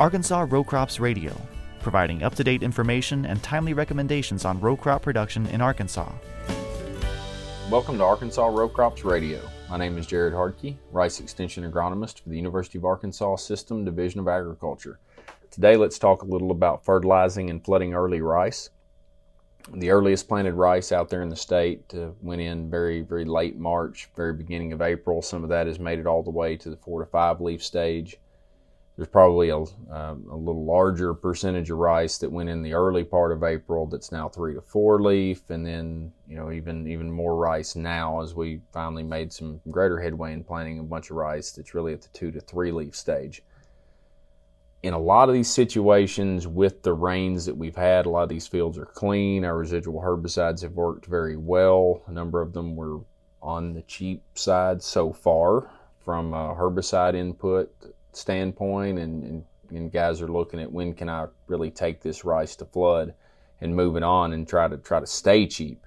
Arkansas Row Crops Radio, providing up to date information and timely recommendations on row crop production in Arkansas. Welcome to Arkansas Row Crops Radio. My name is Jarrod Hardke, Rice Extension Agronomist for the University of Arkansas System Division of Agriculture. Today, let's talk a little about fertilizing and flooding early rice. The earliest planted rice out there in the state uh, went in very, very late March, very beginning of April. Some of that has made it all the way to the four to five leaf stage there's probably a, uh, a little larger percentage of rice that went in the early part of April that's now three to four leaf, and then you know even even more rice now as we finally made some greater headway in planting a bunch of rice that's really at the two to three leaf stage. In a lot of these situations, with the rains that we've had, a lot of these fields are clean. Our residual herbicides have worked very well. A number of them were on the cheap side so far from herbicide input standpoint, and, and, and guys are looking at when can I really take this rice to flood and move it on and try to try to stay cheap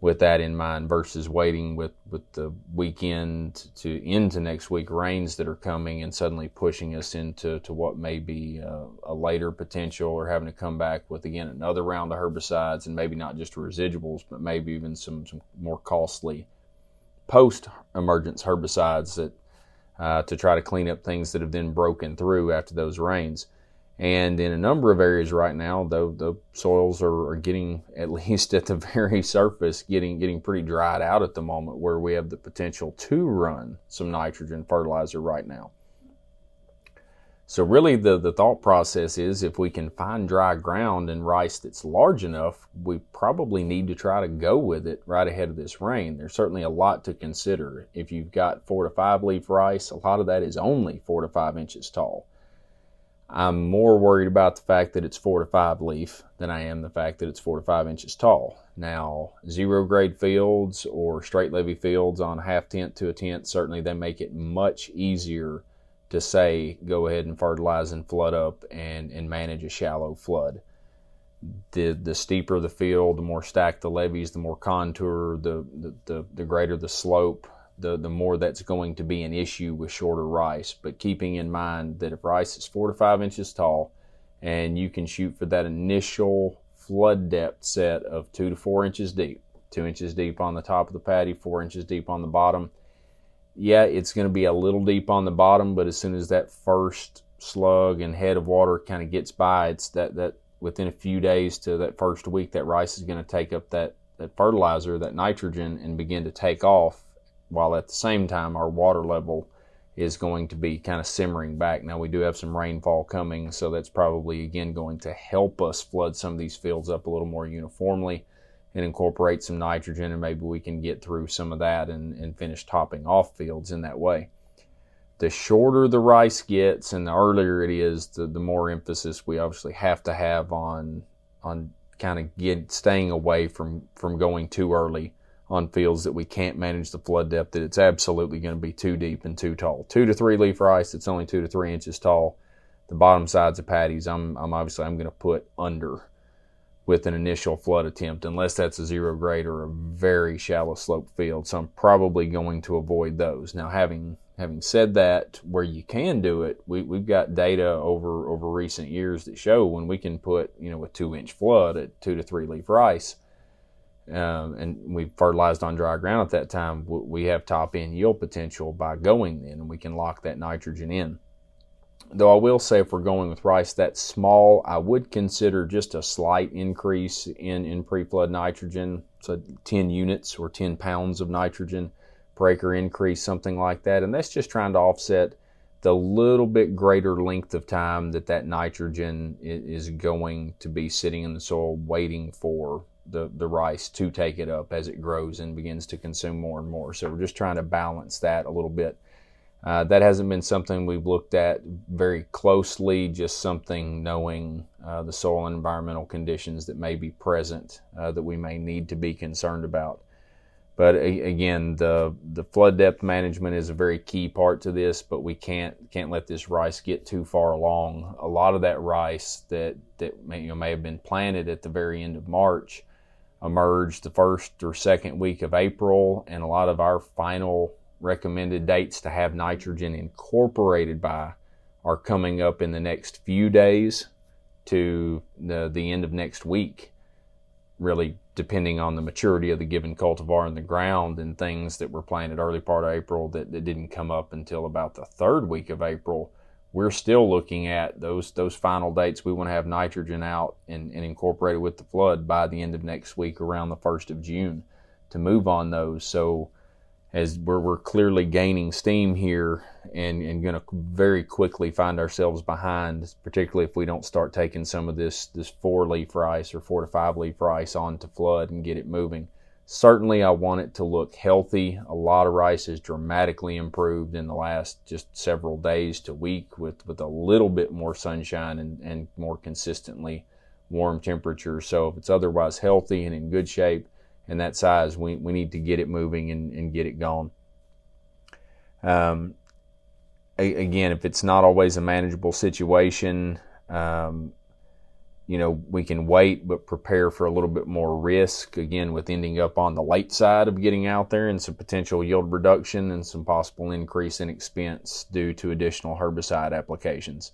with that in mind versus waiting with, with the weekend to into next week rains that are coming and suddenly pushing us into to what may be a, a, later potential or having to come back with again another round of herbicides and maybe not just residuals but maybe even some, some more costly post emergence herbicides that uh, to try to clean up things that have been broken through after those rains. And in a number of areas right now, though the soils are, are, getting, at least at the very surface, getting getting pretty dried out at the moment, where we have the potential to run some nitrogen fertilizer right now. So really the, the thought process is if we can find dry ground and rice that's large enough, we probably need to try to go with it right ahead of this rain. There's certainly a lot to consider. If you've got four to five leaf rice, a lot of that is only four to five inches tall. I'm more worried about the fact that it's four to five leaf than I am the fact that it's four to five inches tall. Now, zero grade fields or straight levee fields on half tenth to a tenth, certainly they make it much easier to say go ahead and fertilize and flood up and, and manage a shallow flood. The the steeper the field, the more stacked the levees, the more contour, the, the, the, the greater the slope, the, the more that's going to be an issue with shorter rice. But keeping in mind that if rice is four to five inches tall and you can shoot for that initial flood depth set of two to four inches deep, two inches deep on the top of the paddy, four inches deep on the bottom, yeah, it's going to be a little deep on the bottom, but as soon as that first slug and head of water kind of gets by, it's that, that within a few days to that first week, that rice is going to take up that, that fertilizer, that nitrogen, and begin to take off, while at the same time, our water level is going to be kind of simmering back. Now, we do have some rainfall coming, so that's probably again going to help us flood some of these fields up a little more uniformly and incorporate some nitrogen, and maybe we can get through some of that and, and finish topping off fields in that way. The shorter the rice gets and the earlier it is, the, the more emphasis we obviously have to have on on kind of get staying away from from going too early on fields that we can't manage the flood depth that it's absolutely going to be too deep and too tall. Two to three leaf rice that's only two to three inches tall. The bottom sides of paddies I'm I'm obviously I'm going to put under with an initial flood attempt, unless that's a zero grade or a very shallow slope field. So I'm probably going to avoid those. Now, having having said that, where you can do it, we, we've got data over over recent years that show when we can put you know a two inch flood at two to three leaf rice, um, and we fertilized on dry ground at that time, we have top end yield potential by going then, and we can lock that nitrogen in. Though I will say, if we're going with rice that small, I would consider just a slight increase in, in pre flood nitrogen. So 10 units or 10 pounds of nitrogen per acre increase, something like that. And that's just trying to offset the little bit greater length of time that that nitrogen is going to be sitting in the soil waiting for the, the rice to take it up as it grows and begins to consume more and more. So we're just trying to balance that a little bit uh, that hasn't been something we've looked at very closely, just something knowing uh, the soil and environmental conditions that may be present uh, that we may need to be concerned about. But a- again, the the flood depth management is a very key part to this. But we can't can't let this rice get too far along. A lot of that rice that that may, you know, may have been planted at the very end of March emerged the first or second week of April, and a lot of our final recommended dates to have nitrogen incorporated by are coming up in the next few days to the, the end of next week, really depending on the maturity of the given cultivar in the ground and things that were planted early part of April that, that didn't come up until about the third week of April. We're still looking at those those final dates. We want to have nitrogen out and, and incorporated with the flood by the end of next week, around the first of June, to move on those. So as we're, we're clearly gaining steam here and, and going to very quickly find ourselves behind, particularly if we don't start taking some of this, this four leaf rice or four to five leaf rice onto flood and get it moving. Certainly, I want it to look healthy. A lot of rice has dramatically improved in the last just several days to week with, with a little bit more sunshine and, and more consistently warm temperatures. So, if it's otherwise healthy and in good shape, and that size, we, we need to get it moving and, and get it going. Um, a, again, if it's not always a manageable situation, um, you know, we can wait but prepare for a little bit more risk, again, with ending up on the late side of getting out there and some potential yield reduction and some possible increase in expense due to additional herbicide applications.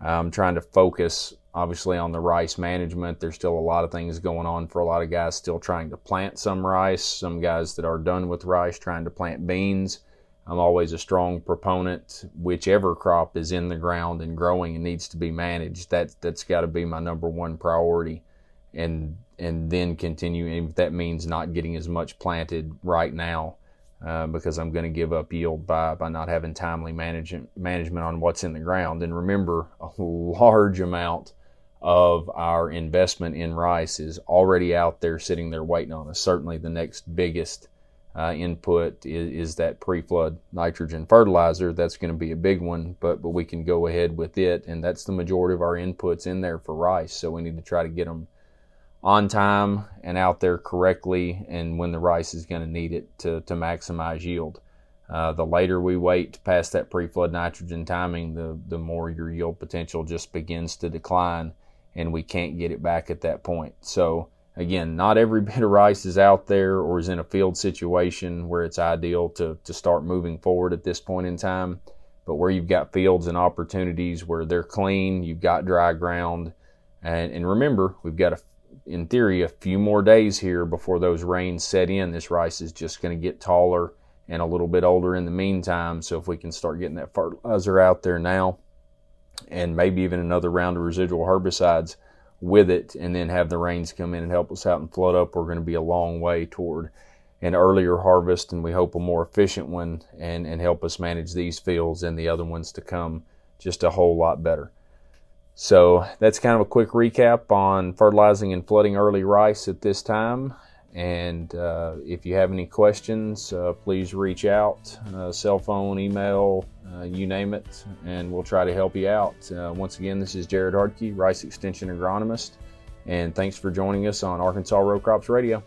I'm trying to focus obviously on the rice management. There's still a lot of things going on for a lot of guys still trying to plant some rice, some guys that are done with rice trying to plant beans. I'm always a strong proponent. Whichever crop is in the ground and growing and needs to be managed, that that's got to be my number one priority, and and then continue. If that means not getting as much planted right now, uh, because I'm going to give up yield by, by not having timely management management on what's in the ground. And remember, a large amount of our investment in rice is already out there sitting there waiting on us. Certainly, the next biggest uh, input is, is that pre-flood nitrogen fertilizer. That's going to be a big one, but but we can go ahead with it, and that's the majority of our inputs in there for rice. So we need to try to get them on time and out there correctly, and when the rice is going to need it to to maximize yield. Uh, the later we wait past that pre-flood nitrogen timing, the the more your yield potential just begins to decline and we can't get it back at that point. So again, not every bit of rice is out there or is in a field situation where it's ideal to, to start moving forward at this point in time. But where you've got fields and opportunities where they're clean, you've got dry ground, and, and remember, we've got a, in theory a few more days here before those rains set in. This rice is just going to get taller and a little bit older in the meantime. So if we can start getting that fertilizer out there now, and maybe even another round of residual herbicides with it, and then have the rains come in and help us out and flood up, we're going to be a long way toward an earlier harvest, and we hope a more efficient one, and, and help us manage these fields and the other ones to come just a whole lot better. So that's kind of a quick recap on fertilizing and flooding early rice at this time. And uh, if you have any questions, uh, please reach out uh, cell phone, email, uh, you name it, and we'll try to help you out. Uh, once again, this is Jarrod Hardke, Rice Extension Agronomist, and thanks for joining us on Arkansas Row Crops Radio.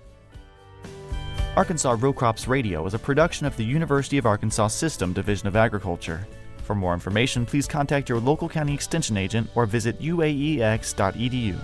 Arkansas Row Crops Radio is a production of the University of Arkansas System Division of Agriculture. For more information, please contact your local county extension agent or visit uaex.edu.